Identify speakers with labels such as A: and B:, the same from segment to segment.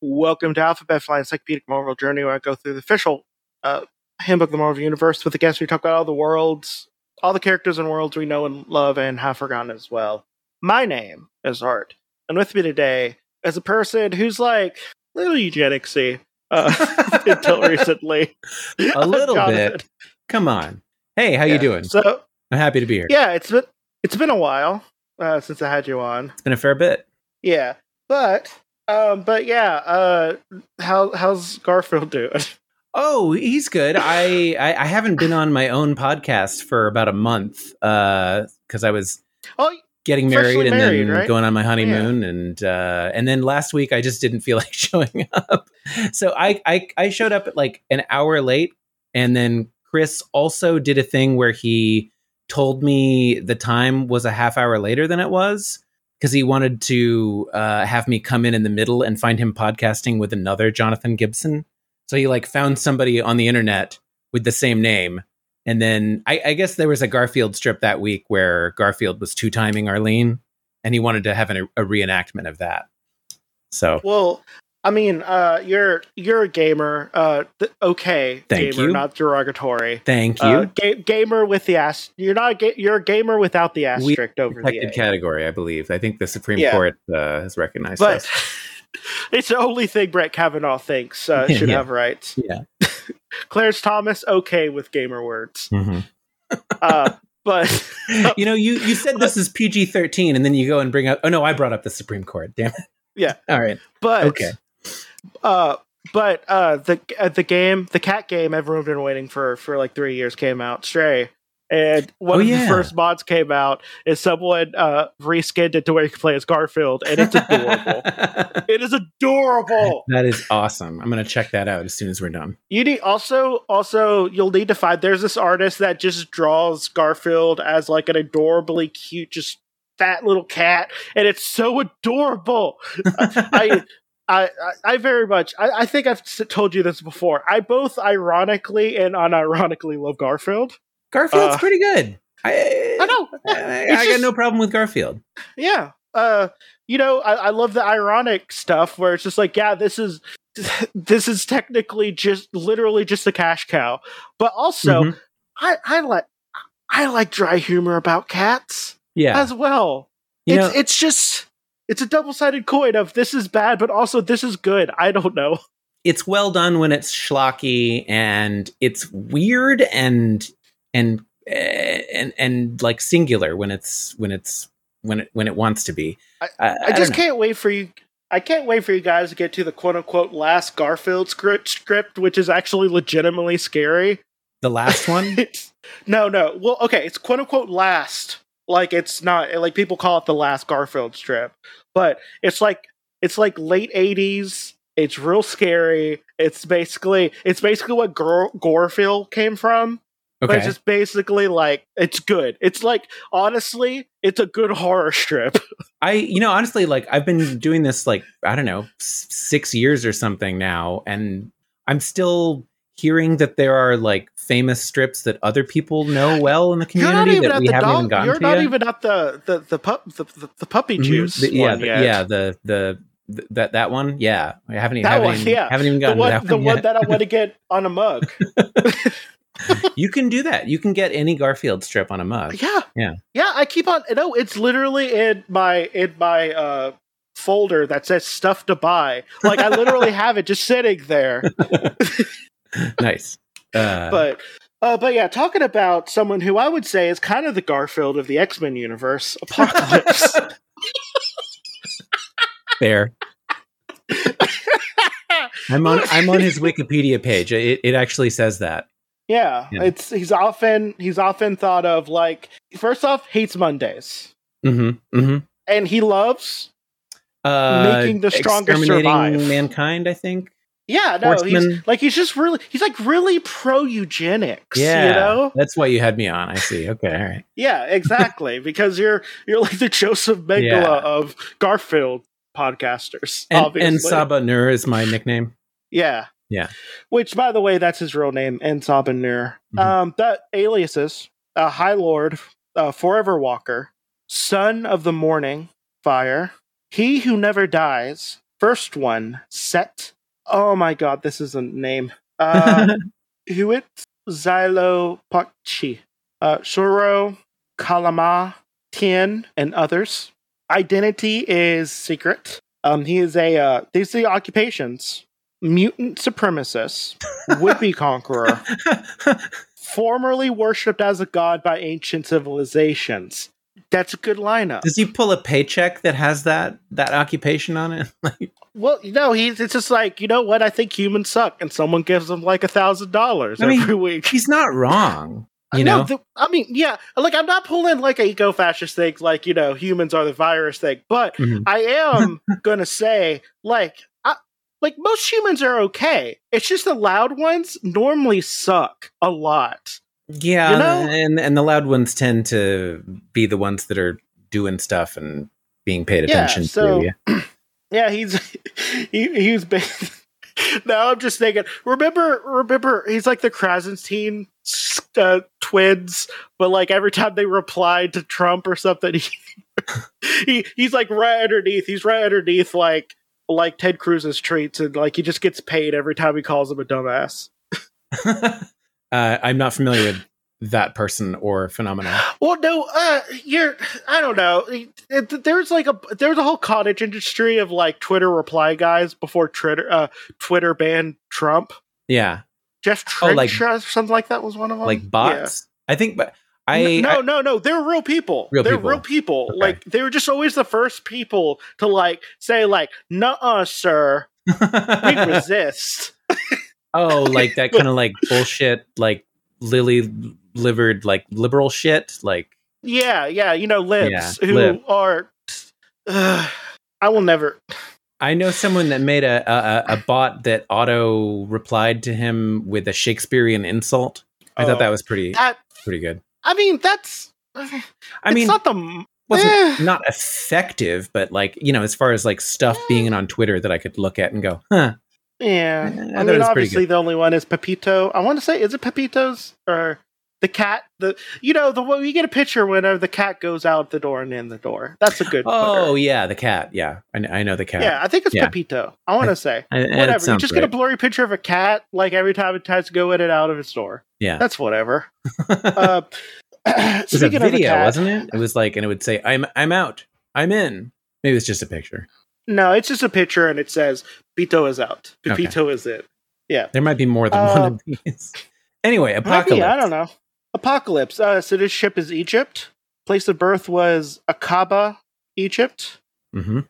A: Welcome to Alphabet Flying Encyclopedic Marvel Journey, where I go through the official uh, handbook of the Marvel Universe with the guests. We talk about all the worlds, all the characters and worlds we know and love and have forgotten as well. My name is Art, and with me today is a person who's like a little eugenicsy uh, until recently.
B: A little
A: Jonathan.
B: bit. Come on. Hey, how you doing?
A: So
B: I'm happy to be here.
A: yeah, it's been it's been a while uh, since I had you on.
B: It's been a fair bit.
A: Yeah, but um, but yeah, uh, how how's Garfield doing?
B: Oh, he's good. I, I I haven't been on my own podcast for about a month because I was
A: Oh,
B: getting married and
A: married,
B: then
A: right?
B: going on my honeymoon and uh, and then last week I just didn't feel like showing up. So I, I I showed up at like an hour late and then Chris also did a thing where he told me the time was a half hour later than it was because he wanted to uh, have me come in in the middle and find him podcasting with another Jonathan Gibson. So he like found somebody on the internet with the same name. And then I, I guess there was a Garfield strip that week where Garfield was two timing Arlene, and he wanted to have an, a reenactment of that. So
A: well, I mean, uh, you're you're a gamer. Uh, th- okay,
B: Thank
A: gamer,
B: you.
A: not derogatory.
B: thank you.
A: Uh, ga- gamer with the ass. You're not. A ga- you're a gamer without the asterisk over the A.
B: category, I believe. I think the Supreme
A: Yeah.
B: Court uh, has recognized
A: But
B: us.
A: it's the only thing Brett Kavanaugh thinks uh, should
B: yeah.
A: have rights.
B: Yeah.
A: Clarence Thomas, okay with gamer words.
B: Mhm.
A: Uh, but
B: you know, you you said this is PG thirteen, and then you go and bring up. Oh no, I brought up the Supreme Court. Damn it.
A: Yeah.
B: All right.
A: but
B: Okay.
A: Uh, but uh, the uh, the game, the cat game, everyone's been waiting for for like three years came out. Stray, and one
B: Oh,
A: of
B: yeah.
A: the first mods came out is someone uh reskinned it to where you can play as Garfield, and it's adorable. it is adorable.
B: that is awesome. I'm gonna check that out as soon as we're done.
A: You need also also you'll need to find. There's this artist that just draws Garfield as like an adorably cute, just fat little cat, and it's so adorable. I, I, I, I very much. I, I think I've told you this before. I both ironically and unironically love Garfield.
B: Garfield's
A: Uh,
B: pretty good. I,
A: I know.
B: I,
A: It's
B: I
A: just-
B: got no problem with Garfield.
A: Yeah. Uh, you know, I, I love the ironic stuff where it's just like, yeah, this is this is technically just literally just a cash cow, but also
B: Mhm.
A: I, I like I like dry humor about cats
B: Yeah.
A: as well.
B: You
A: it's
B: know,
A: it's just it's a double sided coin of this is bad, but also this is good. I don't know.
B: it's well done when it's schlocky and it's weird and and and and like singular when it's when it's when it when it wants to be.
A: I-
B: I,
A: I just can't wait for you. I can't wait for you guys to get to the quote unquote last Garfield script, script which is actually legitimately scary.
B: The last one.
A: No, no. Well, okay, it's quote unquote last. Like it's not like people call it the last Garfield strip, but it's like it's like late eighties. It's real scary. It's basically it's basically what Gor- Gorefield came from. But it's just basically like it's good. It's like honestly, it's a good horror strip.
B: I you know honestly like I've been doing this like I don't know s- 6 years or something now and I'm still hearing that there are like famous strips that other people know well in the community that we haven't even
A: dog.
B: gotten
A: You're
B: to
A: not
B: yet.
A: even at the the the pup the, the, the puppy
B: Mhm.
A: juice.
B: The- yeah,
A: one
B: the,
A: yet.
B: yeah, the the th- that that one. Yeah, I haven't, even
A: That
B: haven't,
A: one,
B: even,
A: yeah.
B: haven't even
A: the
B: gotten
A: one
B: to that
A: the
B: one,
A: one that I want to get on a mug.
B: you can do that. You can get any Garfield strip on a mug.
A: Yeah.
B: Yeah.
A: Yeah, I keep on no, it's literally in my in my uh folder that says stuff to buy. Like I literally have it just sitting there.
B: nice. Uh,
A: But uh but yeah, talking about someone who I would say is kind of the Garfield of the X-Men universe, Apocalypse.
B: fair. I'm on. I'm on his Wikipedia page. It, it actually says that.
A: Yeah,
B: Yeah.
A: it's he's often he's often thought of like first off hates Mondays.
B: Mm-hmm. Mm-hmm.
A: And he loves
B: Uh,
A: Making the strongest
B: exterminating
A: survive.
B: mankind. I think.
A: Yeah, no, he's like he's just really he's like really pro eugenics.
B: Yeah,
A: you know.
B: that's why you had me on. I see. Okay, all right.
A: Yeah, exactly. because you're you're like the Josef Mengele
B: Yeah.
A: of Garfield podcasters.
B: And,
A: obviously.
B: En Sabah Nur is my nickname.
A: Yeah.
B: Yeah.
A: Which, by the way, that's his real name, En Sabah Nur.
B: Mhm.
A: Um, that aliases, uh, High Lord, uh, Forever Walker, Son of the Morning, Fire, He Who Never Dies, First One, Set. Oh my god, this is a name. Uh, Huit, Xylopakchi, uh, Shuro, Kalama, Tien, and others. Identity is secret. Um, he is a uh, these are the occupations: mutant supremacist, would-be conqueror, formerly worshipped as a god by ancient civilizations. That's a good lineup.
B: Does he pull a paycheck that has that that occupation on it? Like,
A: Well, no, he's it's just like you know what? I think humans suck, and someone gives him like a thousand dollars
B: mean,
A: every week.
B: he's not wrong. You
A: no,
B: know,
A: the- I mean, yeah, like I'm not pulling like a eco-fascist thing, like you know, humans are the virus thing, but
B: Mhm.
A: I am gonna say, like, like most humans are okay. It's just the loud ones normally suck a lot.
B: yeah,
A: you know?
B: and and the loud ones tend to be the ones that are doing stuff and being paid
A: Yeah,
B: attention
A: so-
B: to. Yeah.
A: Yeah, he's he he was. Ba- now I'm just thinking. Remember, remember, he's like the Krassenstein uh, twins, but like every time they replied to Trump or something, he, he he's like right underneath. He's right underneath like like Ted Cruz's tweets, and like he just gets paid every time he calls him a dumbass.
B: uh, I'm not familiar with that person or phenomenon.
A: Well, no, uh, you're. I don't know. There's like a there's a whole cottage industry of like Twitter reply guys before Twitter uh, Twitter banned Trump.
B: Yeah,
A: Jeff
B: Oh, like-
A: or something like that was one of them.
B: like bots. I think, but I
A: no,
B: I-
A: no, no. They're real people.
B: Real
A: they're
B: people.
A: real people.
B: Okay.
A: Like they were just always the first people to like say like, "Nuh-uh, sir, we resist."
B: oh, like that kind of like bullshit, like lily livered, like liberal shit. Like,
A: yeah, yeah. You know, libs
B: Yeah,
A: who
B: lib.
A: are. Uh, I will never.
B: I know someone that made a, a a bot that auto replied to him with a Shakespearean insult. I thought
A: Oh.
B: that was pretty
A: That.
B: pretty good.
A: I mean, that's.
B: I
A: it's
B: mean,
A: not the.
B: wasn't
A: eh.
B: not effective, but like you know, as far as like stuff being on Twitter that I could look at and go, huh?
A: Yeah,
B: I thought
A: I mean, obviously the only one is Pepito. I want to say, is it Pepito's or the cat? The you know the one you get a picture whenever the cat goes out the door and in the door. That's a good.
B: Oh
A: Twitter.
B: yeah, the cat. Yeah, I, I know the cat.
A: yeah, I think it's
B: Yeah.
A: Pepito. I want to say
B: I-
A: whatever. You just get a blurry picture of a cat like every time it tries to go in and out of its door.
B: Yeah,
A: That's whatever. uh,
B: it was a
A: speaking of
B: video,
A: cat,
B: wasn't it? It was like, and it would say, "I'm I'm out, I'm in." Maybe it's just a picture.
A: No, it's just a picture and it says Pito is out.
B: Okay.
A: Pepito is in.
B: Yeah, there might be more than one of these. Anyway, apocalypse.
A: be, I don't know. Apocalypse. Uh, so this ship is Egypt. Place of birth was Akkaba, Egypt.
B: hmm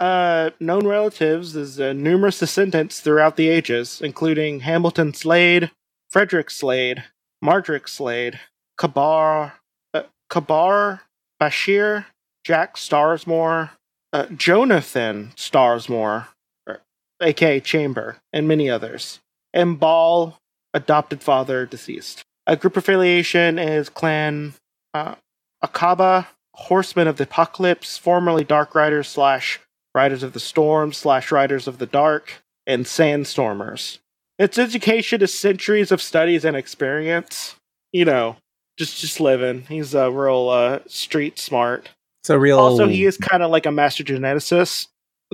A: Uh, known relatives is uh, numerous descendants throughout the ages, including Hamilton Slade, Frederick Slade, Mardrick Slade, Kabar, uh, Kabar Bashir, Jack Starsmore, uh, Jonathan Starsmore, or, aka Chamber, and many others. And Baal, adopted father, deceased. A group affiliation is Clan uh, Akkaba, Horsemen of the Apocalypse, formerly Dark Riders slash Riders of the Storm slash Riders of the Dark, and Sandstormers. Its education is centuries of studies and experience. You know, just just living. He's a real uh, street smart.
B: So real.
A: Also, he is kind of like a master geneticist,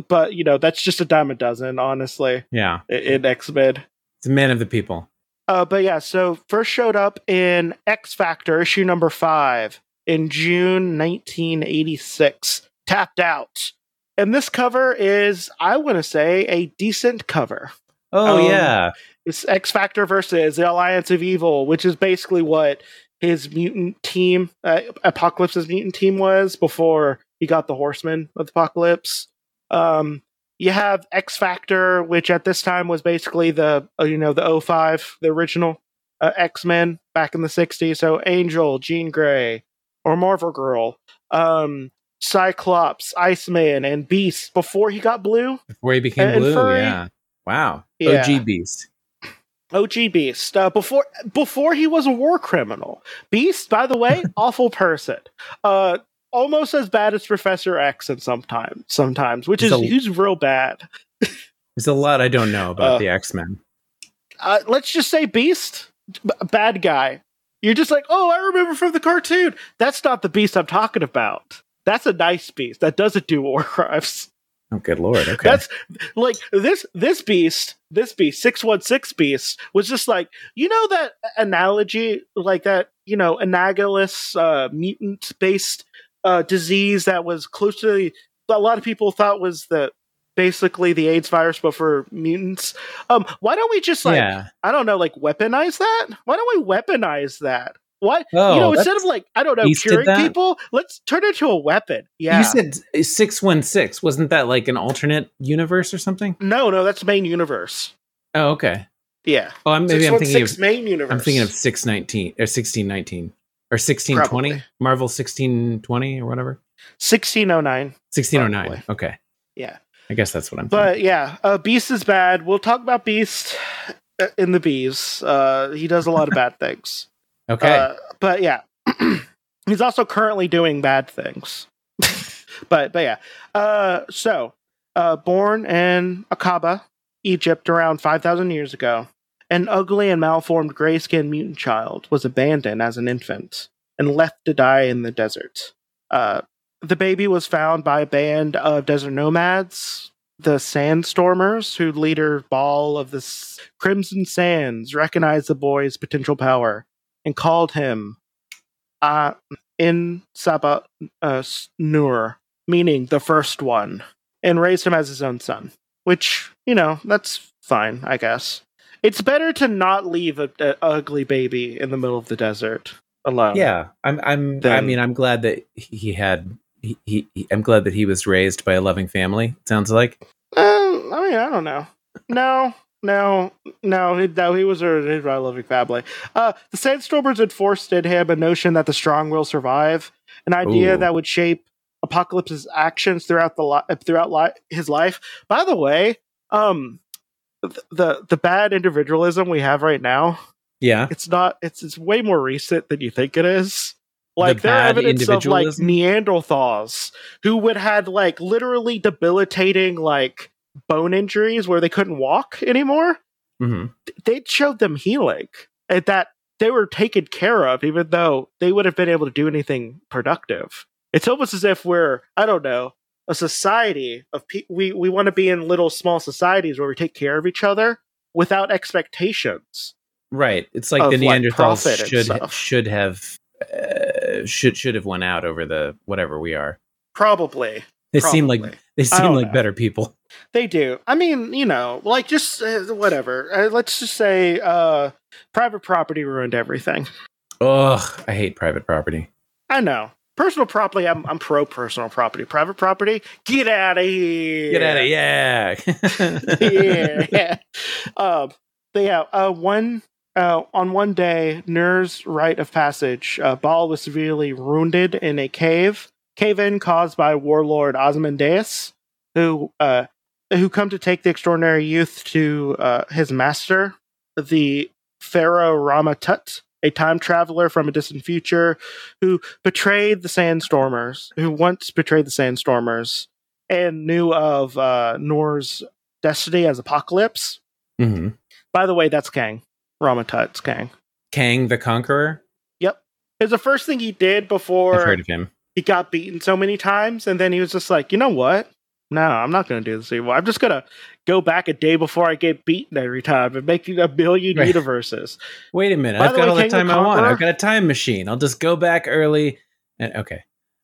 A: but you know that's just a dime a dozen, honestly.
B: Yeah,
A: i- In X Men.
B: it's a man of the people.
A: Uh, but yeah, so first showed up in X Factor issue number five in June 1986. Tapped out. And this cover is, I want to say, a decent cover.
B: Oh
A: Um,
B: yeah,
A: It's X Factor versus the Alliance of Evil, which is basically what his mutant team, uh, Apocalypse's mutant team was before he got the Horsemen of the Apocalypse. Um, you have X Factor, which at this time was basically the uh, you know the 05, the original uh, X Men back in the 60s. So Angel, Jean Grey, or Marvel Girl, um, Cyclops, Iceman, and Beast before he got blue.
B: before he became
A: and
B: blue. Yeah, Wow.
A: Yeah.
B: OG Beast.
A: OG Beast. Uh, before before he was a war criminal. Beast, by the way, awful person. Uh, almost as bad as Professor X, and sometimes sometimes, which is
B: a-
A: he's real bad.
B: There's a lot I don't know about
A: Uh,
B: the X Men.
A: Uh, let's just say Beast, b- bad guy. You're just like, oh, I remember from the cartoon. That's not the Beast I'm talking about. That's a nice Beast that doesn't do war crimes.
B: Oh, good lord. Okay.
A: That's like this this beast, this beast, six one six beast was just like you know that analogy, like that you know analogous uh, mutant based uh, disease that was close to the, a lot of people thought was the basically the AIDS virus, but for mutants. Um, why don't we just like
B: yeah.
A: I don't know, like weaponize that? Why don't we weaponize that? Why
B: Oh,
A: you know instead of like I don't know curing people, let's turn it into a weapon. Yeah.
B: You said 616. Wasn't that like an alternate universe or something?
A: no, no, that's main universe.
B: Oh, okay.
A: Yeah.
B: Oh, I'm, maybe I'm thinking of
A: 616 main universe.
B: I'm thinking of 619 or 1619 or 1620.
A: Probably.
B: Marvel 1620 or whatever.
A: 1609.
B: 1609.
A: Probably.
B: Okay.
A: Yeah.
B: I guess that's what I'm
A: But yeah, uh, Beast is bad. We'll talk about Beast uh, in the bees. Uh, he does a lot of bad things.
B: Okay.
A: Uh, but yeah, he's also currently doing bad things. but but yeah. Uh, so uh, born in Akkaba, Egypt, around five thousand years ago, an ugly and malformed gray-skinned mutant child was abandoned as an infant and left to die in the desert. Uh, the baby was found by a band of desert nomads, the Sandstormers, who leader Baal of the Crimson Sands recognized the boy's potential power and called him uh, in Saba uh, Nur, meaning the first one, and raised him as his own son. Which you know that's fine, I guess. It's better to not leave a, a ugly baby in the middle of the desert alone.
B: yeah. I'm I'm I mean, I'm glad that he had he, he, he- I'm glad that he was raised by a loving family. Sounds like.
A: Uh, I mean, I don't know. No, no, no. He, no, he was by a loving family. Uh, the Sandstormers enforced in him a notion that the strong will survive, an idea
B: Ooh.
A: that would shape Apocalypse's actions throughout the li- throughout li- his life. By the way, um, th- the the bad individualism we have right now,
B: Yeah.
A: it's not. It's it's way more recent than you think it is. Like
B: The
A: there are evidence of like? Neanderthals who would had like literally debilitating like bone injuries where they couldn't walk anymore.
B: hmm
A: They showed them healing and that they were taken care of, even though they would have been able to do anything productive. It's almost as if we're I don't know a society of people. we we want to be in little small societies where we take care of each other without expectations.
B: Right. It's like the Neanderthals
A: and
B: should should have uh, should should have went out over the whatever we are.
A: Probably.
B: They seem like they seem like
A: know.
B: better people.
A: They do. I mean, you know, like just uh, whatever. Uh, let's just say uh private property ruined everything.
B: Ugh, I hate private property.
A: I know. Personal property, I'm I'm pro personal property. Private property, get out of here.
B: Get out of yeah.
A: yeah. yeah. Um, but yeah, uh, one uh, on one day, Nur's rite of passage, uh, Baal was severely wounded in a cave cave in caused by warlord Ozymandias, who uh, who come to take the extraordinary youth to uh, his master, the Pharaoh Ramatut, a time traveler from a distant future, who betrayed the Sandstormers, who once betrayed the Sandstormers, and knew of uh, Nur's destiny as Apocalypse.
B: hmm
A: By the way, that's Kang. Ramatut's Kang.
B: Kang the Conqueror.
A: Yep. It was the first thing he did
B: I've
A: before
B: heard of him.
A: he got beaten so many times, and then he was just like, you know what? No, I'm not going to do this anymore. I'm just going to go back a day before I get beaten every time and make a billion
B: Right.
A: universes.
B: Wait a minute.
A: By
B: I've got
A: way,
B: all the
A: the
B: time I want. I've got a time machine. I'll just go back early. And okay.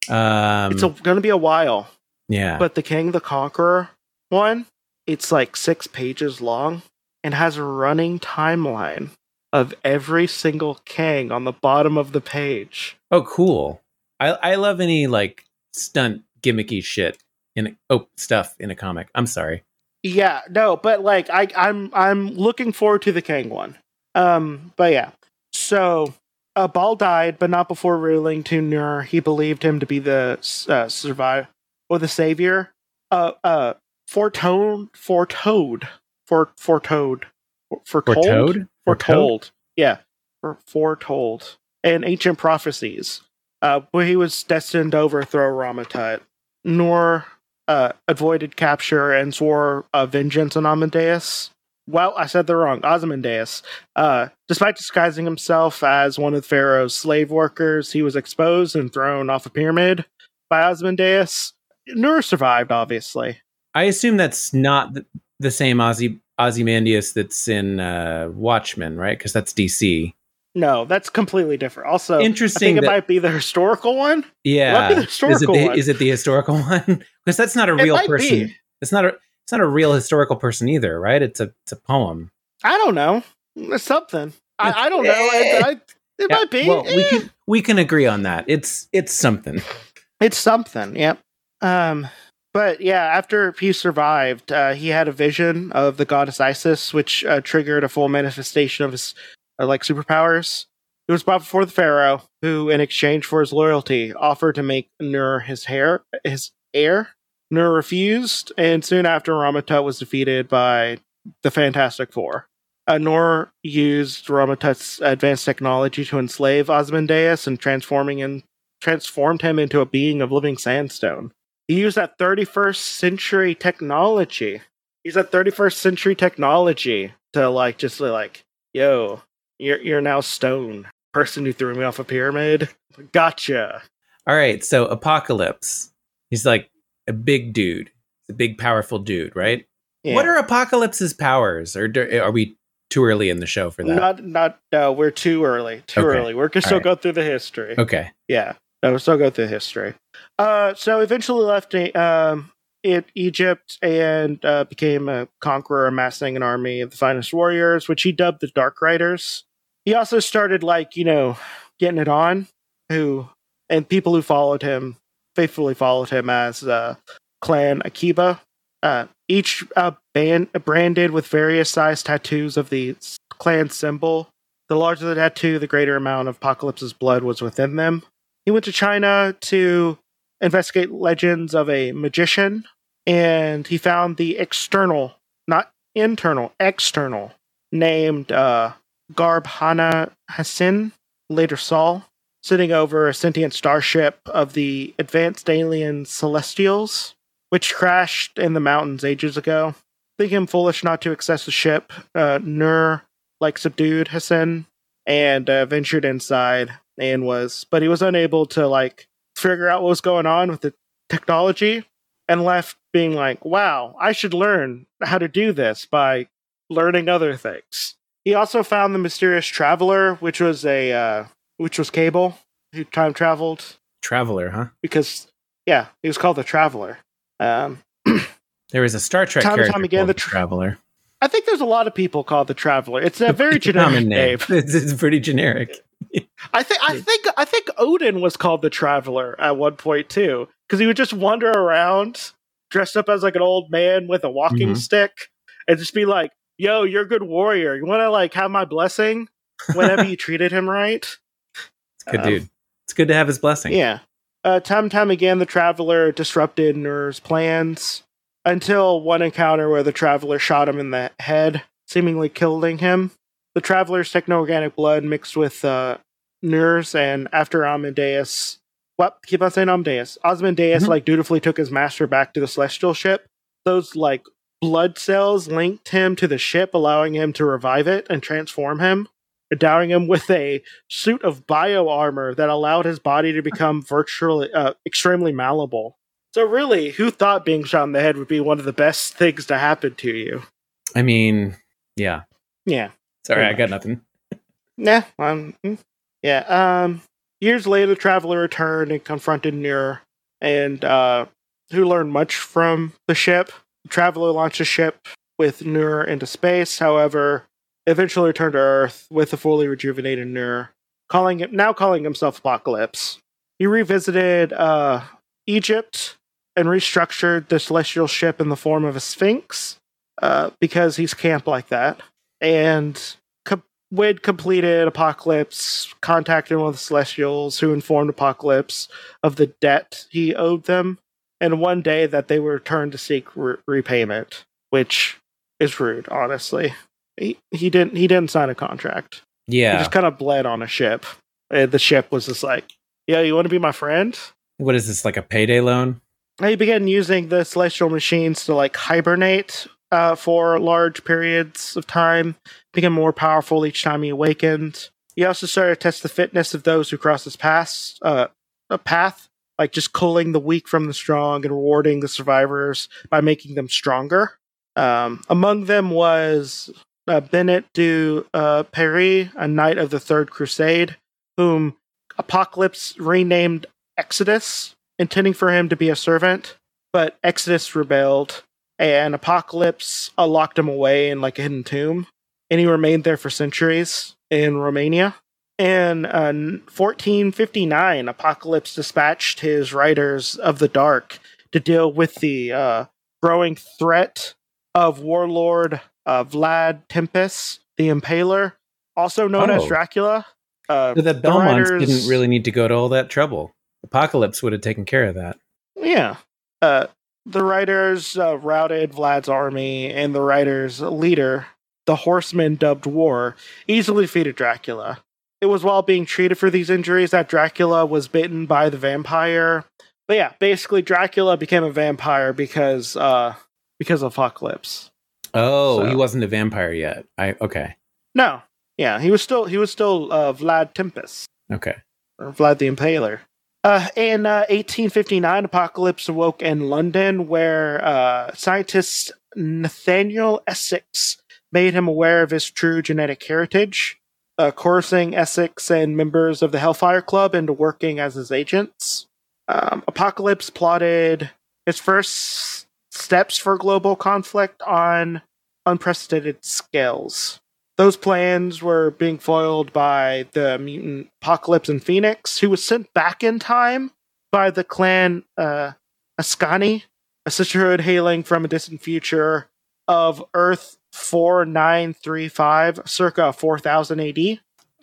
B: Um,
A: it's going to be a while.
B: yeah.
A: But the Kang the Conqueror one, it's like six pages long and has a running timeline of every single Kang on the bottom of the page.
B: oh, cool. I I love any like stunt gimmicky shit in oh stuff in a comic. I'm sorry.
A: Yeah, no, but like I, I'm I'm looking forward to the Kang one. Um, but yeah, so uh, Baal died, but not before ruling to Nur. He believed him to be the uh, survive or the savior. Uh, uh, foretold, foretold, for foretold foretold
B: Foretold?
A: foretold yeah for, foretold in ancient prophecies uh, where he was destined to overthrow Ramatut. Nur uh, avoided capture and swore uh, vengeance on Amadeus. Well, I said the wrong. Ozymandias. Uh, despite disguising himself as one of Pharaoh's slave workers, he was exposed and thrown off a pyramid by Ozymandias. Nur survived, obviously.
B: I assume that's not the, same Ozzy Ozymandias that's in uh, Watchmen, right? Because that's DC.
A: No, that's completely different. Also,
B: interesting.
A: I think it might be the historical one.
B: yeah.
A: The
B: Is it the,
A: one.
B: is it the historical one? Because that's not a real person.
A: be.
B: It's not a. It's not a real historical person either, right? It's a. It's a poem.
A: I don't know. It's something. I, I don't know. It, I, it
B: Yeah,
A: might be.
B: Well, we
A: Eh.
B: can we can agree on that. It's it's something.
A: It's something, yep. Um, but yeah, after he survived, uh, he had a vision of the goddess Isis, which uh, triggered a full manifestation of his uh, like superpowers. It was brought before the pharaoh, who, in exchange for his loyalty, offered to make Nur his hair his heir. Nur refused, and soon after, Ramatut was defeated by the Fantastic Four. Uh, Nur used Ramatut's advanced technology to enslave Ozymandias and transforming him transformed him into a being of living sandstone. He used that 31st century technology. He's that 31st century technology to like just like, yo, you're you're now stone. Person who threw me off a pyramid. Gotcha.
B: All right. So Apocalypse. He's like a big dude. He's a big, powerful dude, right?
A: Yeah.
B: What are Apocalypse's powers? Or are we too early in the show for that?
A: not not no, we're too early. Too
B: Okay.
A: early. We're gonna still
B: Alright.
A: go through the history.
B: okay.
A: Yeah, no, we'll still go through history. Uh, so eventually left um, it, Egypt and uh, became a conqueror, amassing an army of the finest warriors, which he dubbed the Dark Riders. He also started, like you know, getting it on, who and people who followed him faithfully followed him as uh, Clan Akkaba. Uh, each uh, band branded with various size tattoos of the clan symbol. The larger the tattoo, the greater amount of Apocalypse's blood was within them. He went to China to investigate legends of a magician, and he found the external, not internal, external, named uh, Garbhana Hassin, later Saul, sitting over a sentient starship of the advanced alien Celestials, which crashed in the mountains ages ago. Thinking him foolish not to access the ship, uh, Nur, like, subdued Hassin and uh, ventured inside and was but he was unable to like figure out what was going on with the technology and left being like wow i should learn how to do this by learning other things he also found the mysterious traveler which was a uh, which was cable who time traveled
B: Traveler, huh?
A: because yeah he was called the traveler um
B: There was a Star Trek
A: Time and
B: character
A: time again,
B: called
A: the
B: the
A: tr-
B: Traveler.
A: i think there's a lot of people called the traveler it's a very
B: It's a
A: generic
B: name.
A: name
B: It's, it's pretty generic.
A: I think I think I think Odin was called the Traveler at one point too, because he would just wander around dressed up as like an old man with a walking
B: Mhm.
A: stick, and just be like, "Yo, you're a good warrior. You want to like have my blessing?" Whenever you treated him right.
B: It's good
A: Um,
B: dude. It's good to have his blessing.
A: Yeah. Uh, time and time again, the Traveler disrupted Nur's plans until one encounter where the Traveler shot him in the head, seemingly killing him. The Traveler's techno-organic blood mixed with uh, Nur's, and after Amadeus, what? Keep on saying Amadeus. Osmodeus,
B: Mhm.
A: like, dutifully took his master back to the Celestial ship. Those, like, blood cells linked him to the ship, allowing him to revive it and transform him, endowing him with a suit of bio armor that allowed his body to become virtually uh, extremely malleable. So really, who thought being shot in the head would be one of the best things to happen to you?
B: I mean, yeah.
A: Yeah.
B: Sorry, I got nothing.
A: Nah, um, mm, yeah. Um, years later, the traveler returned and confronted Nur, and uh, who learned much from the ship. Traveler launched a ship with Nur into space. However, eventually returned to Earth with a fully rejuvenated Nur, calling it now calling himself Apocalypse. He revisited uh, Egypt and restructured the celestial ship in the form of a sphinx uh, because he's camp like that, and Wade completed Apocalypse, contacted one of the Celestials, who informed Apocalypse of the debt he owed them, and one day that they were returned to seek re- repayment, which is rude. Honestly, he he didn't he didn't sign a contract.
B: Yeah, He
A: just kind of bled on a ship. And the ship was just like, "Yeah, you want to be my friend?"
B: What is this like a payday loan?
A: He began using the celestial machines to like hibernate uh, for large periods of time, became more powerful each time he awakened. He also started to test the fitness of those who crossed his path, uh, a path, like just culling the weak from the strong and rewarding the survivors by making them stronger. Um, among them was uh, Bennett du uh, Paris, a knight of the Third Crusade, whom Apocalypse renamed Exodus, intending for him to be a servant. But Exodus rebelled, and Apocalypse uh, locked him away in like a hidden tomb, and he remained there for centuries in Romania. In uh, 1459, Apocalypse dispatched his Riders of the Dark to deal with the uh, growing threat of warlord uh, Vlad Tepes, the Impaler, also known as
B: Oh.
A: Dracula. Uh,
B: So the
A: the
B: Belmonts
A: writers-
B: didn't really need to go to all that trouble. Apocalypse would have taken care of that.
A: Yeah. Uh, the writers uh, routed Vlad's army, and the writers' leader, the horseman dubbed War, easily defeated Dracula. It was while being treated for these injuries that Dracula was bitten by the vampire. But yeah, basically Dracula became a vampire because uh because of Apocalypse.
B: Oh,
A: So-
B: he wasn't a vampire yet. I okay.
A: No. Yeah, he was still he was still uh, Vlad Tepes.
B: Okay.
A: or Vlad the Impaler. Uh, in uh, 1859, Apocalypse awoke in London, where uh, scientist Nathaniel Essex made him aware of his true genetic heritage, uh, coercing Essex and members of the Hellfire Club into working as his agents. Um, Apocalypse plotted his first steps for global conflict on unprecedented scales. Those plans were being foiled by the mutant Apocalypse and Phoenix, who was sent back in time by the clan uh, Askani, a sisterhood hailing from a distant future of Earth 4935, circa 4000 AD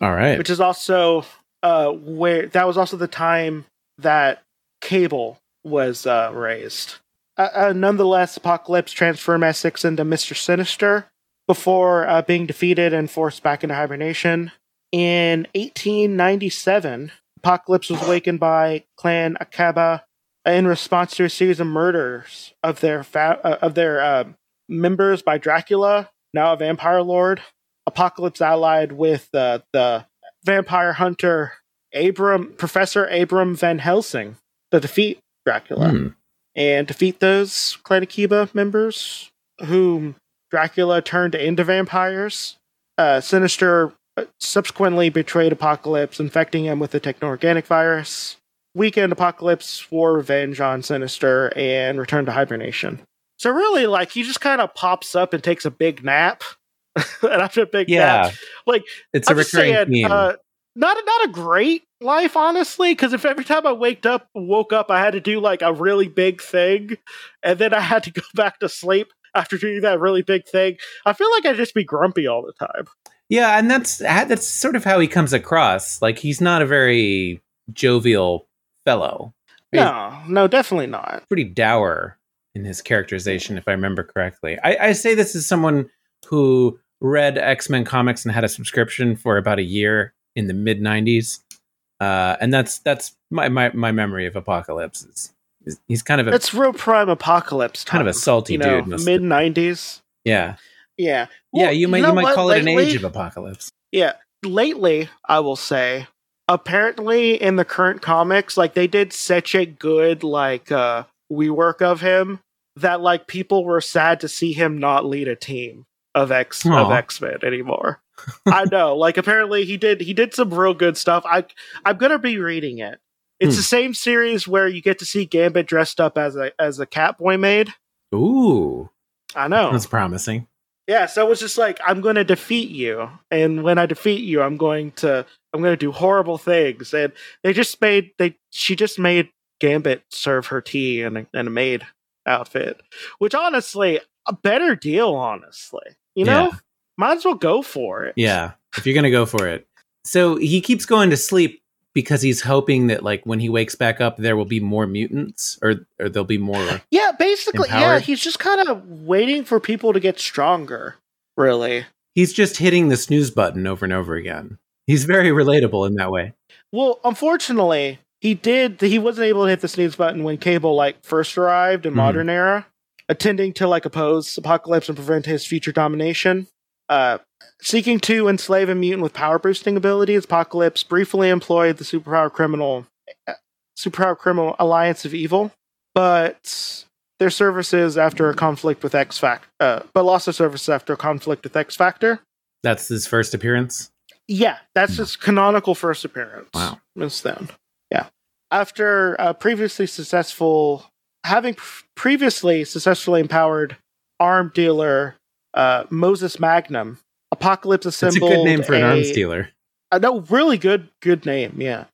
B: All right.
A: which is also uh where that was also the time that cable was uh raised. Uh, uh, nonetheless apocalypse transformed essex into mr sinister before uh, being defeated and forced back into hibernation. In 1897 apocalypse was awakened by clan akkaba in response to a series of murders of their fa- uh, of their uh, members by dracula now a vampire lord apocalypse allied with uh, the vampire hunter Abram Professor Abram Van Helsing to defeat Dracula
B: Hmm.
A: and defeat those Clan Akkaba members whom Dracula turned into vampires. Uh, Sinister uh, subsequently betrayed Apocalypse, infecting him with the techno-organic virus. Weekend Apocalypse swore revenge on Sinister and returned to hibernation. So really, like he just kind of pops up and takes a big nap. and after a big nap, Like,
B: It's a
A: I'm just
B: recurring
A: saying,
B: theme.
A: uh, not a, not a great life, honestly. Because if every time I waked up, woke up, I had to do like a really big thing, and then I had to go back to sleep after doing that really big thing, I feel like I'd just be grumpy all the time.
B: yeah, and that's that's sort of how he comes across. Like he's not a very jovial fellow. He's
A: No, no, definitely not.
B: pretty dour in his characterization, if I remember correctly. I, I say this as someone who read X Men comics and had a subscription for about a year in the mid '90s, uh, and that's that's my, my my memory of Apocalypse. Is, is he's kind of a
A: It's real prime apocalypse time.
B: kind of a salty
A: you know,
B: dude.
A: mid '90s.
B: yeah,
A: Yeah,
B: yeah. You might
A: know
B: you might
A: what?
B: call it an age of apocalypse.
A: Yeah, lately, I will say, apparently in the current comics, like they did such a good like uh rework of him that like people were sad to see him not lead a team of X of X Men anymore. I know, like apparently he did he did some real good stuff. I I'm gonna be reading it. It's
B: Hmm.
A: the same series where you get to see Gambit dressed up as a as a Catboy maid.
B: Ooh,
A: I know.
B: that's promising.
A: Yeah, so it was just like I'm going to defeat you, and when I defeat you, I'm going to I'm going to do horrible things. And they just made they she just made Gambit serve her tea and a, in a maid outfit, which honestly a better deal. Honestly, you know,
B: Yeah.
A: might as well go for it.
B: Yeah, if you're gonna go for it. So he keeps going to sleep because he's hoping that like when he wakes back up, there will be more mutants, or or there'll be more.
A: Yeah, basically, yeah. He's just kind of waiting for people to get stronger. Really.
B: He's just hitting the snooze button over and over again. He's very relatable in that way.
A: Well, unfortunately, he did. He wasn't able to hit the snooze button when Cable like first arrived in
B: Mhm.
A: modern era, attending to like oppose Apocalypse and prevent his future domination. Uh, seeking to enslave a mutant with power boosting abilities, Apocalypse briefly employed the superpower criminal, uh, superpower criminal Alliance of Evil, but their services after a conflict with X Factor, uh, but lost their services after a conflict with X Factor.
B: That's his first appearance.
A: Yeah, that's his canonical first appearance.
B: Wow.
A: Since then. After uh, previously successful, having pr- previously successfully empowered arm dealer uh, Moses Magnum, Apocalypse
B: That's a good name for an arms dealer.
A: uh, no, really good, good name. Yeah.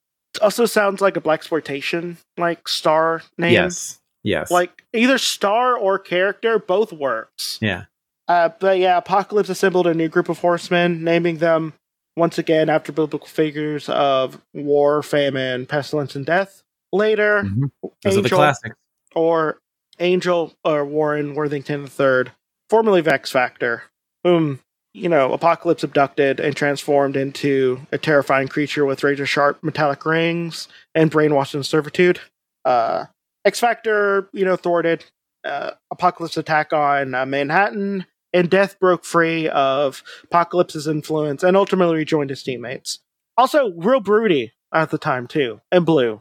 A: Also sounds like a black exploitation like star name.
B: Yes. Yes.
A: Like either star or character, both works.
B: yeah.
A: Uh, but yeah, Apocalypse assembled a new group of horsemen, naming them once again after biblical figures of war, famine, pestilence, and death. Later,
B: Mhm. Those are the classics.
A: or Angel or Warren Worthington III, formerly Vex Factor, whom, you know, Apocalypse abducted and transformed into a terrifying creature with razor sharp metallic rings and brainwashed into servitude. Uh, X Factor, you know, thwarted uh, Apocalypse attack on uh, Manhattan, and Death broke free of Apocalypse's influence and ultimately rejoined his teammates. Also, real broody at the time, too, and blue.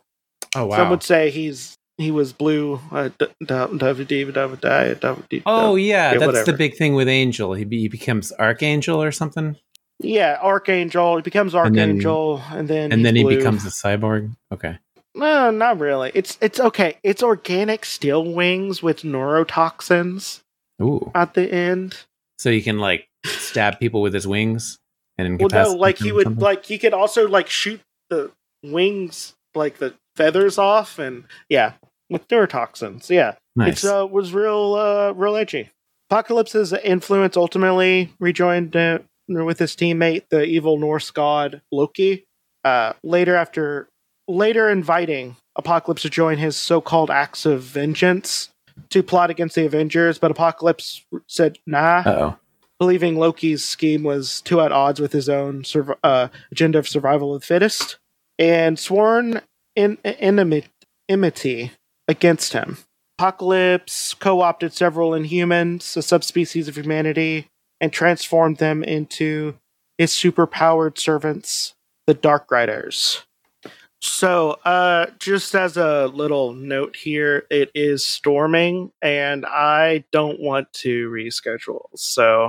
B: Oh wow.
A: Some would say he's he was blue. Uh, d- d- d-
B: oh yeah, that's
A: whatever.
B: the big thing with Angel. He, be, he becomes Archangel or something,
A: yeah, Archangel. He becomes
B: And then-
A: Archangel, and then
B: and then he
A: blue.
B: becomes a cyborg. Okay.
A: No, not really. It's it's okay. It's organic steel wings with neurotoxins
B: Ooh.
A: at the end.
B: So he can like stab people with his wings and
A: Well, no, like
B: them
A: he would
B: something?
A: like he could also like shoot the wings, like the feathers off, and yeah, with neurotoxins. Yeah,
B: nice.
A: It's uh, was real uh, real edgy. Apocalypse's influence ultimately rejoined uh, with his teammate, the evil Norse god Loki. Uh, later, after later inviting Apocalypse to join his so-called acts of vengeance to plot against the Avengers, but Apocalypse said nah,
B: oh.
A: believing Loki's scheme was too at odds with his own surv- uh, agenda of survival of the fittest, and sworn in enmity enmity against him. Apocalypse co opted several Inhumans, a subspecies of humanity, and transformed them into his superpowered servants, the Dark Riders. So, uh, just as a little note here, it is storming, and I don't want to reschedule. So,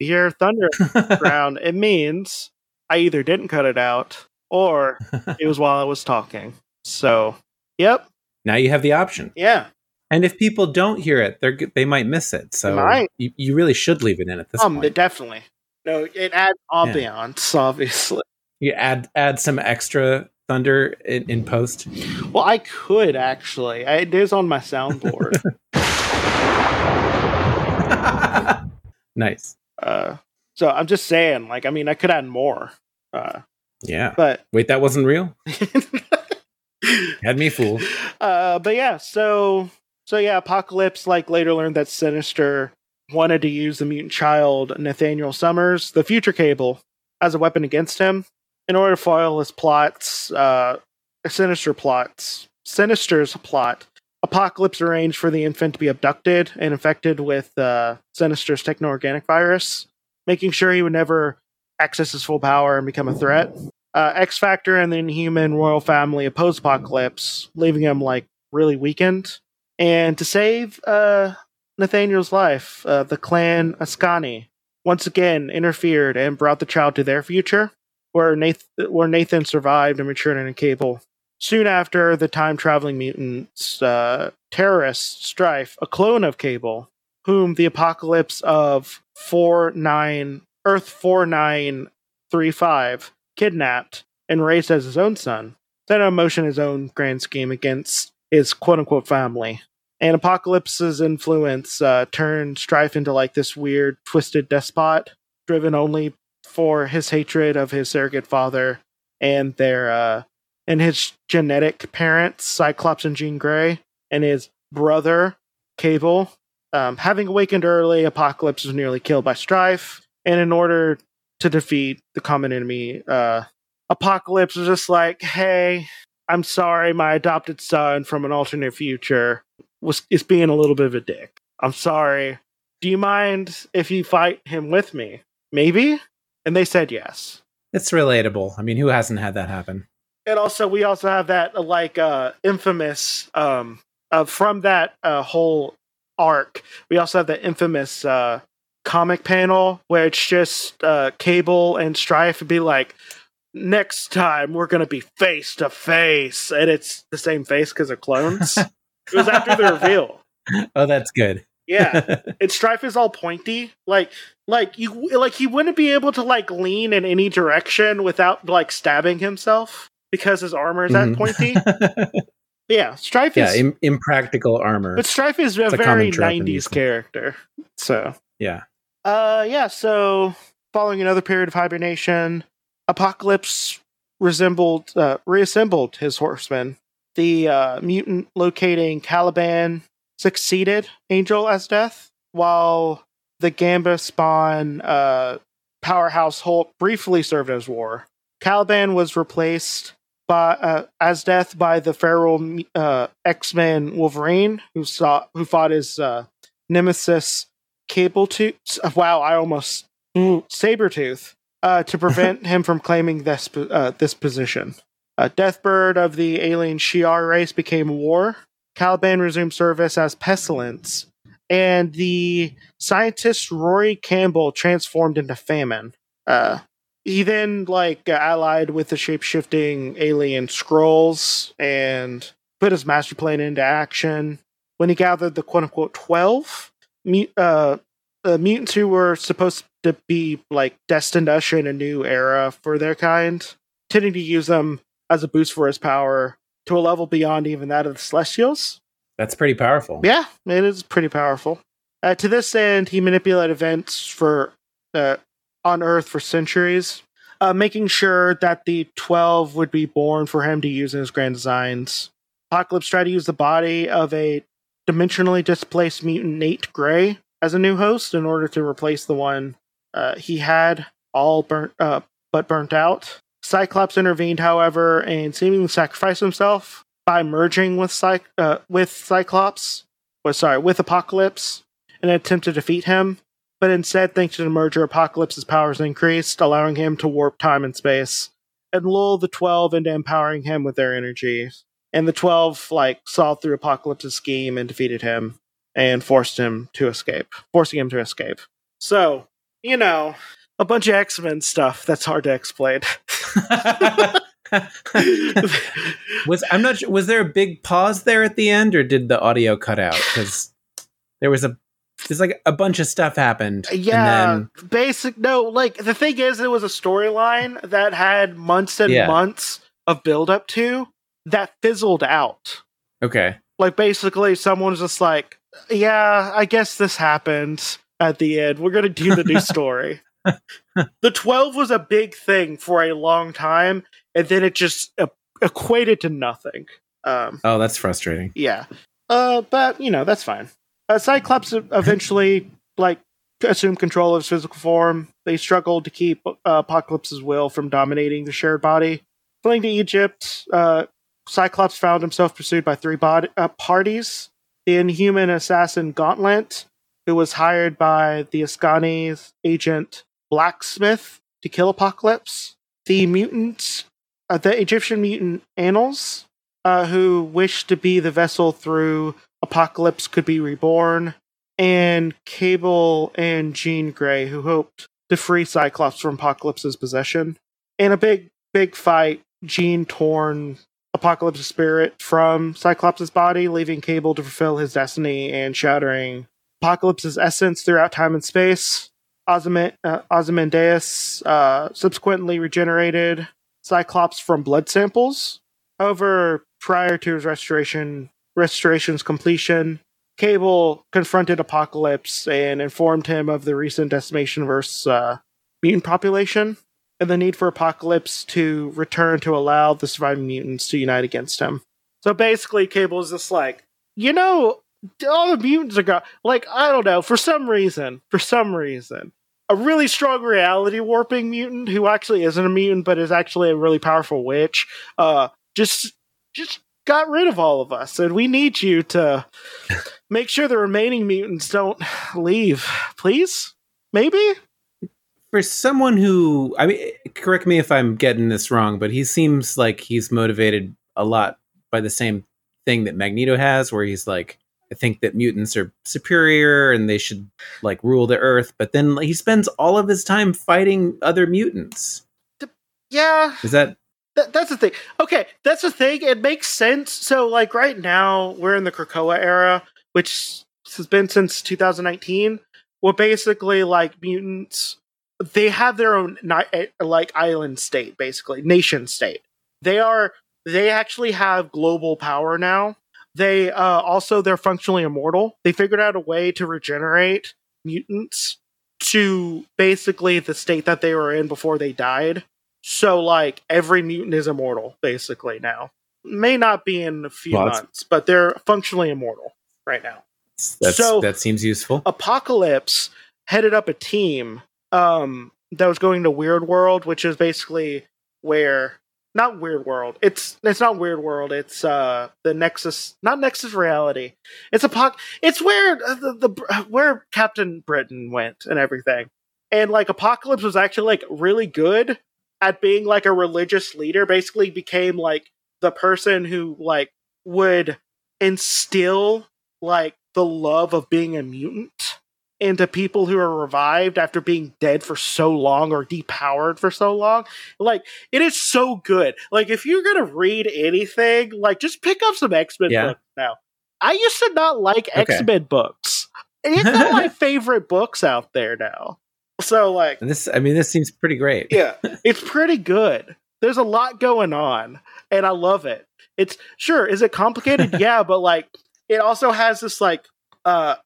A: if you hear thunder ground, it means I either didn't cut it out or it was while I was talking. So, yep,
B: now you have the option.
A: yeah.
B: And if people don't hear it, they're they might miss it. So you, you really should leave it in at this
A: Um,
B: point.
A: definitely. No, it adds ambiance, obviously.
B: You add add some extra thunder in, in post.
A: Well, I could actually. I, it is on my soundboard.
B: nice.
A: uh, so I'm just saying, like, I mean, I could add more. Uh,
B: Yeah.
A: but
B: Wait, that wasn't real. Had me fooled.
A: uh, but yeah, so so yeah, Apocalypse like later learned that Sinister wanted to use the mutant child Nathaniel Summers, the future Cable, as a weapon against him in order to foil his plots. Uh, Sinister plots. Sinister's plot. Apocalypse arranged for the infant to be abducted and infected with uh, Sinister's techno-organic virus, making sure he would never access his full power and become a threat uh, X Factor and the Inhuman royal family oppose Apocalypse, leaving him like really weakened. And to save uh, Nathaniel's life, uh, the clan Askani once again interfered and brought the child to their future, where Nathan, where Nathan survived and matured in a cable. Soon after, the time traveling mutants, uh, terrorist Strife, a clone of Cable, whom the apocalypse of four nine Earth four nine three five kidnapped and raised as his own son, set in motion his own grand scheme against his quote unquote family. And Apocalypse's influence uh, turned Strife into like this weird, twisted despot, driven only for his hatred of his surrogate father and their uh, and his genetic parents, Cyclops and Jean Grey, and his brother, Cable. Um, having awakened early, Apocalypse was nearly killed by Strife, and in order to defeat the common enemy, uh, Apocalypse was just like, "Hey, I'm sorry, my adopted son from an alternate future was is being a little bit of a dick. I'm sorry. Do you mind if you fight him with me? Maybe?" And they said yes.
B: It's relatable. I mean, who hasn't had that happen?
A: and also we also have that uh, like uh infamous um uh, from that uh whole arc we also have the infamous uh comic panel where it's just uh cable and strife would be like next time we're gonna be face to face and it's the same face because of clones it was after the reveal
B: Oh, that's good.
A: Yeah and strife is all pointy like like you like he wouldn't be able to like lean in any direction without like stabbing himself because his armor is that
B: Mhm.
A: pointy yeah strife
B: yeah,
A: is
B: Im- impractical armor.
A: but strife is a
B: It's a
A: very
B: common trope in
A: 90s character so
B: Yeah.
A: uh yeah so following another period of hibernation apocalypse resembled uh reassembled his horsemen the uh mutant locating caliban succeeded angel as death while the gamba spawn uh powerhouse hulk briefly served as war caliban was replaced by uh, as death by the feral uh, X-Men Wolverine, who saw who fought his uh, nemesis Cable Tooth. Wow, I almost mm, Sabretooth uh, to prevent him from claiming this uh, this position. Uh, Deathbird of the alien Shi'ar race became War. Caliban resumed service as Pestilence, and the scientist Rory Campbell transformed into Famine. Uh, he then like allied with the shape-shifting alien Skrulls and put his master plan into action when he gathered the quote-unquote 12 uh, uh, mutants who were supposed to be like destined to usher in a new era for their kind tending to use them as a boost for his power to a level beyond even that of the celestials
B: That's pretty powerful.
A: yeah, it is pretty powerful. Uh, to this end, he manipulated events for uh, on Earth for centuries, uh, making sure that the Twelve would be born for him to use in his grand designs. Apocalypse tried to use the body of a dimensionally displaced mutant Nate Gray as a new host in order to replace the one uh, he had all burnt uh, but burnt out. Cyclops intervened, however, and seemingly sacrificed himself by merging with Cy- uh, with Cyclops, or sorry, with Apocalypse, in an attempt to defeat him. But instead, thanks to the merger, Apocalypse's powers increased, allowing him to warp time and space, and lull the Twelve into empowering him with their energy. And the Twelve, like, saw through Apocalypse's scheme and defeated him, and forced him to escape, forcing him to escape. So, you know, a bunch of X Men stuff that's hard to explain.
B: was I'm not sure, was there a big pause there at the end or did the audio cut out cuz there was a there's like a bunch of stuff happened
A: Yeah,
B: and
A: basic. No, like the thing is, it was a storyline that had months and
B: Yeah.
A: months of build up to that fizzled out.
B: okay
A: Like basically, someone's just like, "Yeah, I guess this happened." At the end, we're gonna do the new story. The twelve was a big thing for a long time, and then it just uh, equated to nothing. Um,
B: oh that's frustrating
A: yeah. Uh, but you know that's fine. Uh, Cyclops eventually like assumed control of his physical form. They struggled to keep uh, Apocalypse's will from dominating the shared body. Fleeing to Egypt, uh, Cyclops found himself pursued by three bod- uh, parties: the Inhuman assassin Gauntlet, who was hired by the Askani's agent Blaquesmith to kill Apocalypse; the mutants, uh, the Egyptian mutant Annals, uh, who wished to be the vessel through Apocalypse could be reborn, and Cable and Jean Grey, who hoped to free Cyclops from Apocalypse's possession. In a big, big fight, Jean torn Apocalypse's spirit from Cyclops' body, leaving Cable to fulfill his destiny and shattering Apocalypse's essence throughout time and space. Uh, Ozymandias uh, subsequently regenerated Cyclops from blood samples. However, prior to his restoration restoration's completion, Cable confronted Apocalypse and informed him of the recent decimation versus uh, mutant population. and the need for Apocalypse to return to allow the surviving mutants to unite against him. So basically, Cable is just like, you know, all the mutants are gone. Like, I don't know, for some reason, for some reason, a really strong reality warping mutant who actually isn't a mutant but is actually a really powerful witch, uh, just just got rid of all of us, and we need you to make sure the remaining mutants don't leave, please. Maybe?
B: For someone who I mean, correct me if I'm getting this wrong, but he seems like he's motivated a lot by the same thing that Magneto has, where he's like, think that mutants are superior and they should like rule the earth, but then he spends all of his time fighting other mutants.
A: Yeah.
B: Is that
A: Th- that's the thing. Okay, that's the thing. It makes sense. So, like, right now, we're in the Krakoa era, which has been since 2019. Well, basically, like, mutants, they have their own, ni- eh, like, island state, basically, nation state. They are, they actually have global power now. They, uh, also, they're functionally immortal. They figured out a way to regenerate mutants to basically the state that they were in before they died. So like every mutant is immortal basically now. May not be in a few
B: Well,
A: months, but they're functionally immortal right now. So-
B: that seems useful?
A: Apocalypse headed up a team um that was going to Weird World, which is basically where not Weird World. It's it's not Weird World. It's uh the Nexus, not Nexus Reality. It's a Apoc. It's where uh, the, the where Captain Britain went and everything. And like Apocalypse was actually like really good at being like a religious leader. Basically, became like the person who like would instill like the love of being a mutant into people who are revived after being dead for so long or depowered for so long. Like it is so good. Like if you're gonna read anything, like just pick up some X Men
B: Yeah.
A: books now. I used to not like
B: Okay.
A: X Men books. It's one of my favorite books out there now. So like
B: And this, I mean, this seems pretty great.
A: yeah, it's pretty good. There's a lot going on, and I love it. It's sure, is it complicated? yeah, but like it also has this like uh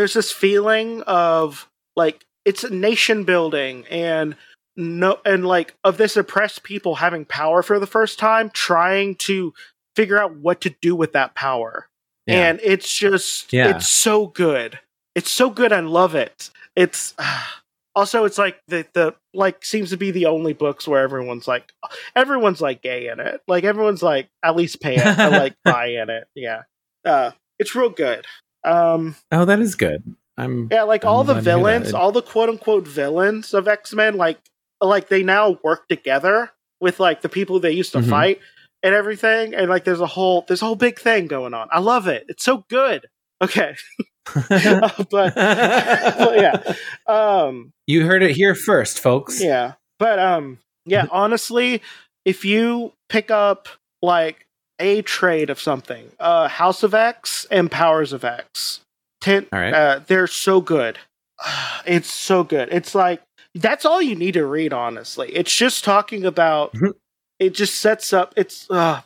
A: there's this feeling of like it's a nation building and no and like of this oppressed people having power for the first time, trying to figure out what to do with that power.
B: Yeah.
A: And it's just
B: Yeah.
A: it's so good. It's so good. I love it. It's also it's like the the like seems to be the only books where everyone's like everyone's like gay in it. Like everyone's like at least pay it or like buy in it. Yeah. Uh it's real good. Um
B: oh, that is good. I'm
A: yeah, like all
B: I'm
A: the
B: hear that.
A: villains, all the quote unquote villains of X-Men like like they now work together with like the people they used to
B: Mhm.
A: fight and everything and like there's a whole there's a whole big thing going on. I love it. It's so good. Okay. but but yeah. Um
B: you heard it here first, folks.
A: yeah. But um yeah, honestly, if you pick up like a trade of something, uh House of X and Powers of X, ten,
B: All right.
A: uh, they're so good. It's so good. It's like that's all you need to read honestly. It's just talking about
B: Mhm.
A: it just sets up it's uh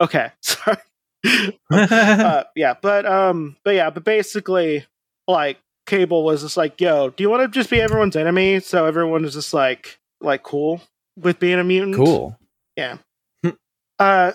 A: okay. Sorry. uh, yeah, but um, but yeah, but basically, like Cable was just like, "Yo, do you want to just be everyone's enemy?" So everyone is just like, like cool with being a mutant.
B: cool.
A: Uh,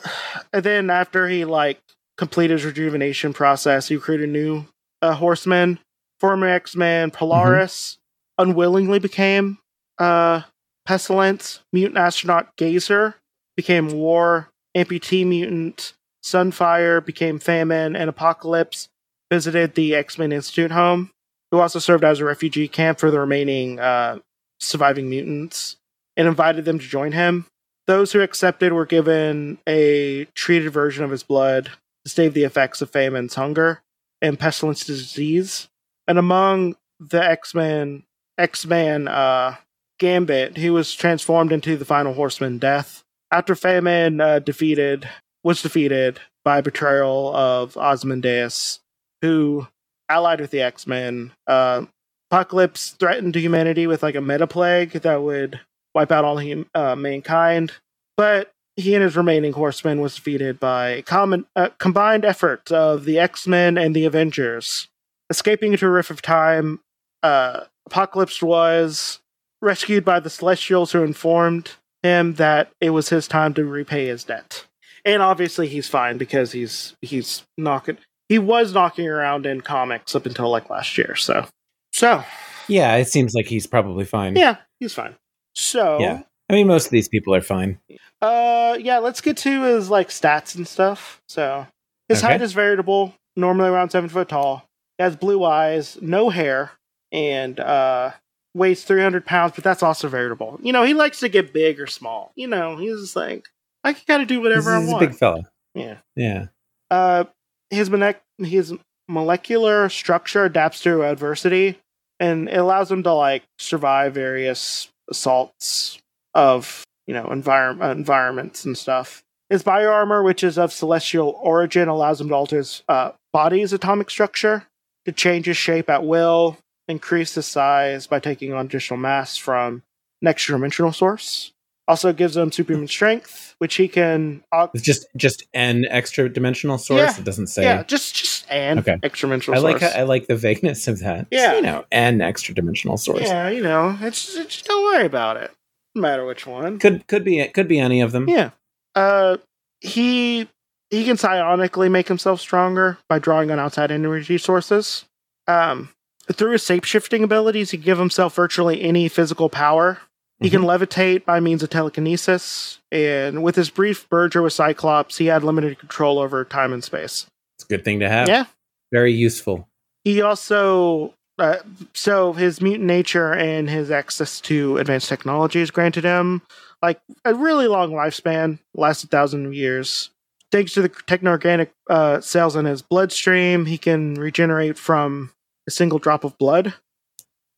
A: and then after he like completed his rejuvenation process, he recruited new uh, horsemen. Former X Man Polaris unwillingly became uh pestilence. Mutant astronaut Gazer became war. Amputee mutant Sunfire became famine, and Apocalypse visited the X Men Institute home, who also served as a refugee camp for the remaining uh, surviving mutants, and invited them to join him. Those who accepted were given a treated version of his blood to stave the effects of famine's hunger and pestilence disease. And among the X Men, X Man uh, Gambit, he was transformed into the final Horseman, Death. After famine uh, defeated was defeated by betrayal of Ozymandias, who allied with the X Men. Uh, Apocalypse threatened humanity with like a meta plague that would wipe out all hum- uh, mankind, but he and his remaining horsemen was defeated by a common uh, combined effort of the X Men and the Avengers. Escaping into a rift of time, uh, Apocalypse was rescued by the Celestials who informed him that it was his time to repay his debt. And obviously he's fine because he's he's knocking he was knocking around in comics up until like last year, so so
B: Yeah, it seems like he's probably fine.
A: yeah, he's fine. So
B: Yeah. I mean, most of these people are fine.
A: Uh, yeah, let's get to his like stats and stuff. So his
B: Okay.
A: height is variable, normally around seven foot tall. He has blue eyes, no hair, and uh weighs three hundred pounds, but that's also variable. You know, he likes to get big or small. You know, he's just like I can kind of do whatever
B: he's
A: I
B: a
A: want.
B: big fella.
A: yeah.
B: Yeah.
A: Uh, his monec- his molecular structure adapts to adversity, and it allows him to like survive various assaults of you know environment environments and stuff. His bioarmor, which is of celestial origin, allows him to alter his uh, body's atomic structure to change his shape at will, increase his size by taking on additional mass from an extra dimensional source. Also gives him superhuman strength, which he can au-
B: It's just just an extra dimensional source.
A: Yeah.
B: It doesn't say.
A: yeah, just just an
B: Okay.
A: extra dimensional
B: I like
A: source.
B: I like the vagueness of that.
A: Yeah.
B: you know, and extra dimensional source.
A: Yeah, you know, it's, it's just don't worry about it. No matter which one.
B: Could could be it. could be any of them.
A: Yeah. Uh he he can psionically make himself stronger by drawing on outside energy sources. Um through his shape shifting abilities, he can give himself virtually any physical power. He can levitate by means of telekinesis, and with his brief merger with Cyclops, he had limited control over time and space.
B: It's a good thing to have.
A: Yeah.
B: Very useful.
A: He also, uh, so his mutant nature and his access to advanced technologies granted him like a really long lifespan, last a thousand years. Thanks to the techno-organic uh, cells in his bloodstream, he can regenerate from a single drop of blood.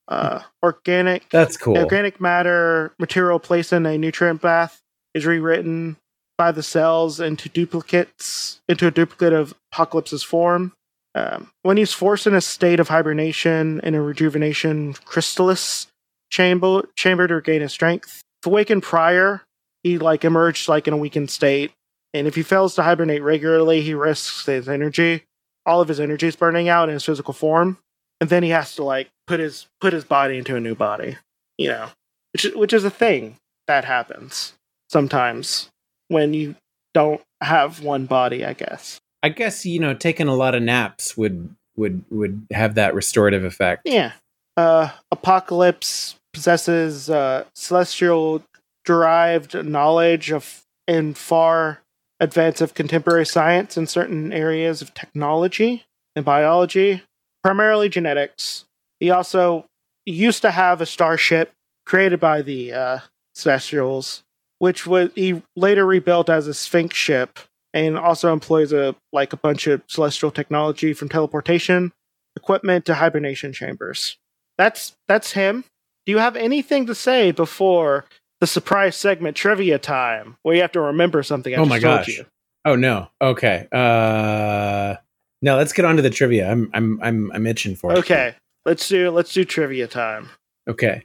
A: Uh, organic
B: That's cool.
A: organic matter material placed in a nutrient bath is rewritten by the cells into duplicates into a duplicate of Apocalypse's form. Um, when he's forced in a state of hibernation in a rejuvenation chrysalis chamber chamber to regain his strength. If awakened prior, he like emerged like in a weakened state, and if he fails to hibernate regularly, he risks his energy. All of his energy is burning out in his physical form, and then he has to like put his put his body into a new body. You know, which which is a thing that happens sometimes when you don't have one body. I guess.
B: I guess you know taking a lot of naps would would would have that restorative effect.
A: Yeah. Uh, Apocalypse possesses uh, celestial derived knowledge of in far advance of contemporary science in certain areas of technology and biology, primarily genetics. He also used to have a starship created by the uh, Celestials, which was he later rebuilt as a Sphinx ship, and also employs a like a bunch of celestial technology from teleportation equipment to hibernation chambers. That's that's him. Do you have anything to say before the surprise segment trivia time, where you have to remember something I
B: Oh
A: just
B: my
A: told
B: gosh.
A: you?
B: Oh no. Okay. Uh no, let's get on to the trivia. I'm I'm I'm I'm itching for it.
A: Okay, let's do let's do trivia time.
B: Okay.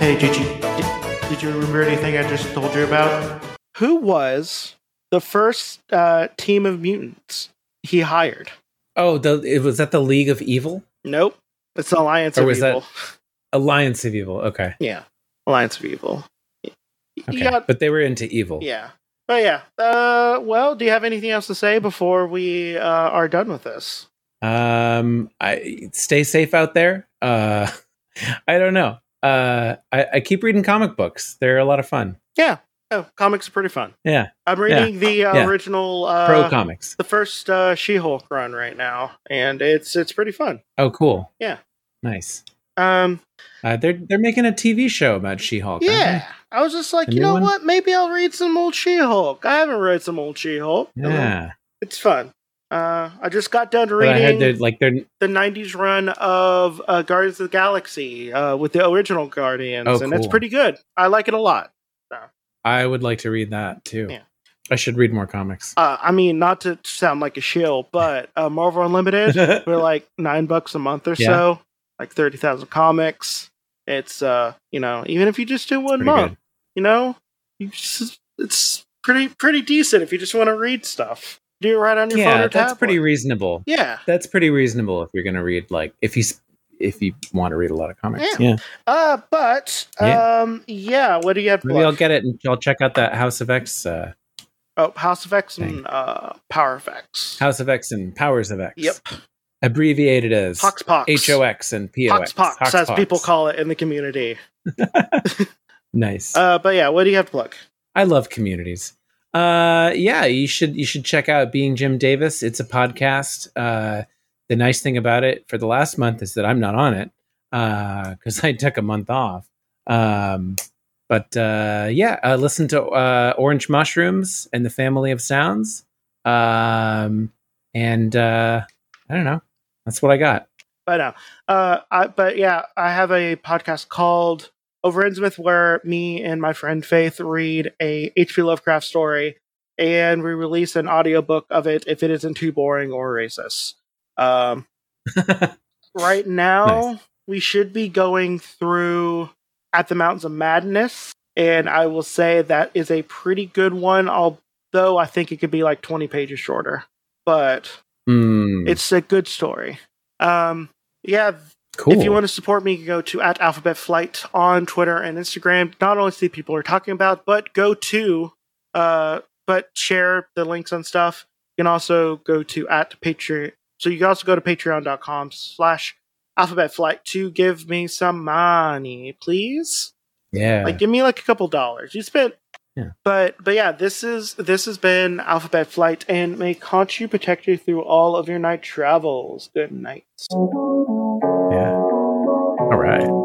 A: Hey, did you did, did you remember anything I just told you about? Who was the first uh, team of mutants he hired?
B: Oh, the it was that the League of Evil?
A: Nope, it's the Alliance
B: Or
A: of
B: was that-
A: Evil.
B: Alliance of Evil. Okay.
A: Yeah, Alliance of Evil.
B: Okay.
A: got-
B: but they were into evil.
A: Yeah. But yeah. Uh, well, do you have anything else to say before we uh, are done with this?
B: Um I stay safe out there. Uh I don't know. Uh I, I keep reading comic books. They're a lot of fun.
A: Yeah. Oh, comics are pretty fun.
B: Yeah.
A: I'm reading the uh,
B: Yeah.
A: original, uh,
B: Pro comics.
A: the first uh, She-Hulk run right now, and it's it's pretty fun.
B: Oh cool.
A: Yeah.
B: Nice.
A: Um,
B: Uh, they're they're making a TV show about She-Hulk.
A: yeah. I was just like, you know
B: one?
A: what? Maybe I'll read some old She-Hulk. I haven't read some old She-Hulk.
B: Yeah.
A: It's fun. Uh, I just got done
B: But I
A: reading
B: had their like their
A: the '90s run of uh, Guardians of the Galaxy uh, with the original Guardians,
B: Oh,
A: and it's
B: cool.
A: pretty good. I like it a lot.
B: I would like to read that too.
A: Yeah.
B: I should read more comics.
A: Uh, I mean, not to sound like a shill, but uh, Marvel Unlimited for like nine bucks a month or
B: Yeah.
A: so, like thirty thousand comics. It's uh, you know, even if you just do one month,
B: good.
A: you know, you just, it's pretty pretty decent if you just want to read stuff. Do it right on your phone
B: Yeah,
A: or
B: that's
A: tablet.
B: pretty reasonable.
A: yeah,
B: That's pretty reasonable if you're going to read like if you if you want to read a lot of comics.
A: Yeah.
B: Yeah,
A: Uh, but
B: Yeah.
A: um, yeah. What do you have?
B: maybe I'll get it and I'll check out that House of X, uh,
A: Oh, House of X
B: Thing.
A: and uh, Power of X.
B: House of X and Powers of X.
A: Yep.
B: abbreviated as
A: Pox Pox.
B: H O X and P O
A: Pox
B: X.
A: Pox, as people call it in the community.
B: Nice.
A: Uh, but yeah, what do you have to plug?
B: I love communities. Uh, yeah, you should you should check out Being Jim Davis. It's a podcast. Uh, the nice thing about it for the last month is that I'm not on it Uh because I took a month off. Um, but uh, yeah, uh, listen to uh, Orange Mushrooms and the Family of Sounds. Um, and uh, I don't know. That's what I got.
A: But no. Uh, I, but yeah, I have a podcast called Over Innsmouth where me and my friend Faith read a H.P. Lovecraft story and we release an audiobook of it if it isn't too boring or racist. Um, right now,
B: Nice.
A: we should be going through At the Mountains of Madness, and I will say that is a pretty good one, although I think it could be like 20 pages shorter. But
B: Mm,
A: it's a good story. Um, yeah,
B: cool.
A: if you want to support me, you can go to at Alphabet Flight on Twitter and Instagram. Not only see people we're talking about, but go to, uh, but share the links and stuff. You can also go to at Patreon. So you can also go to patreon.com slash alphabet flight to give me some money, please.
B: yeah.
A: Like give me like a couple dollars. You spent
B: Yeah.
A: but but yeah, this is this has been Alphabet Flight and may Conchu protect you through all of your night travels. Good night.
B: yeah. All right.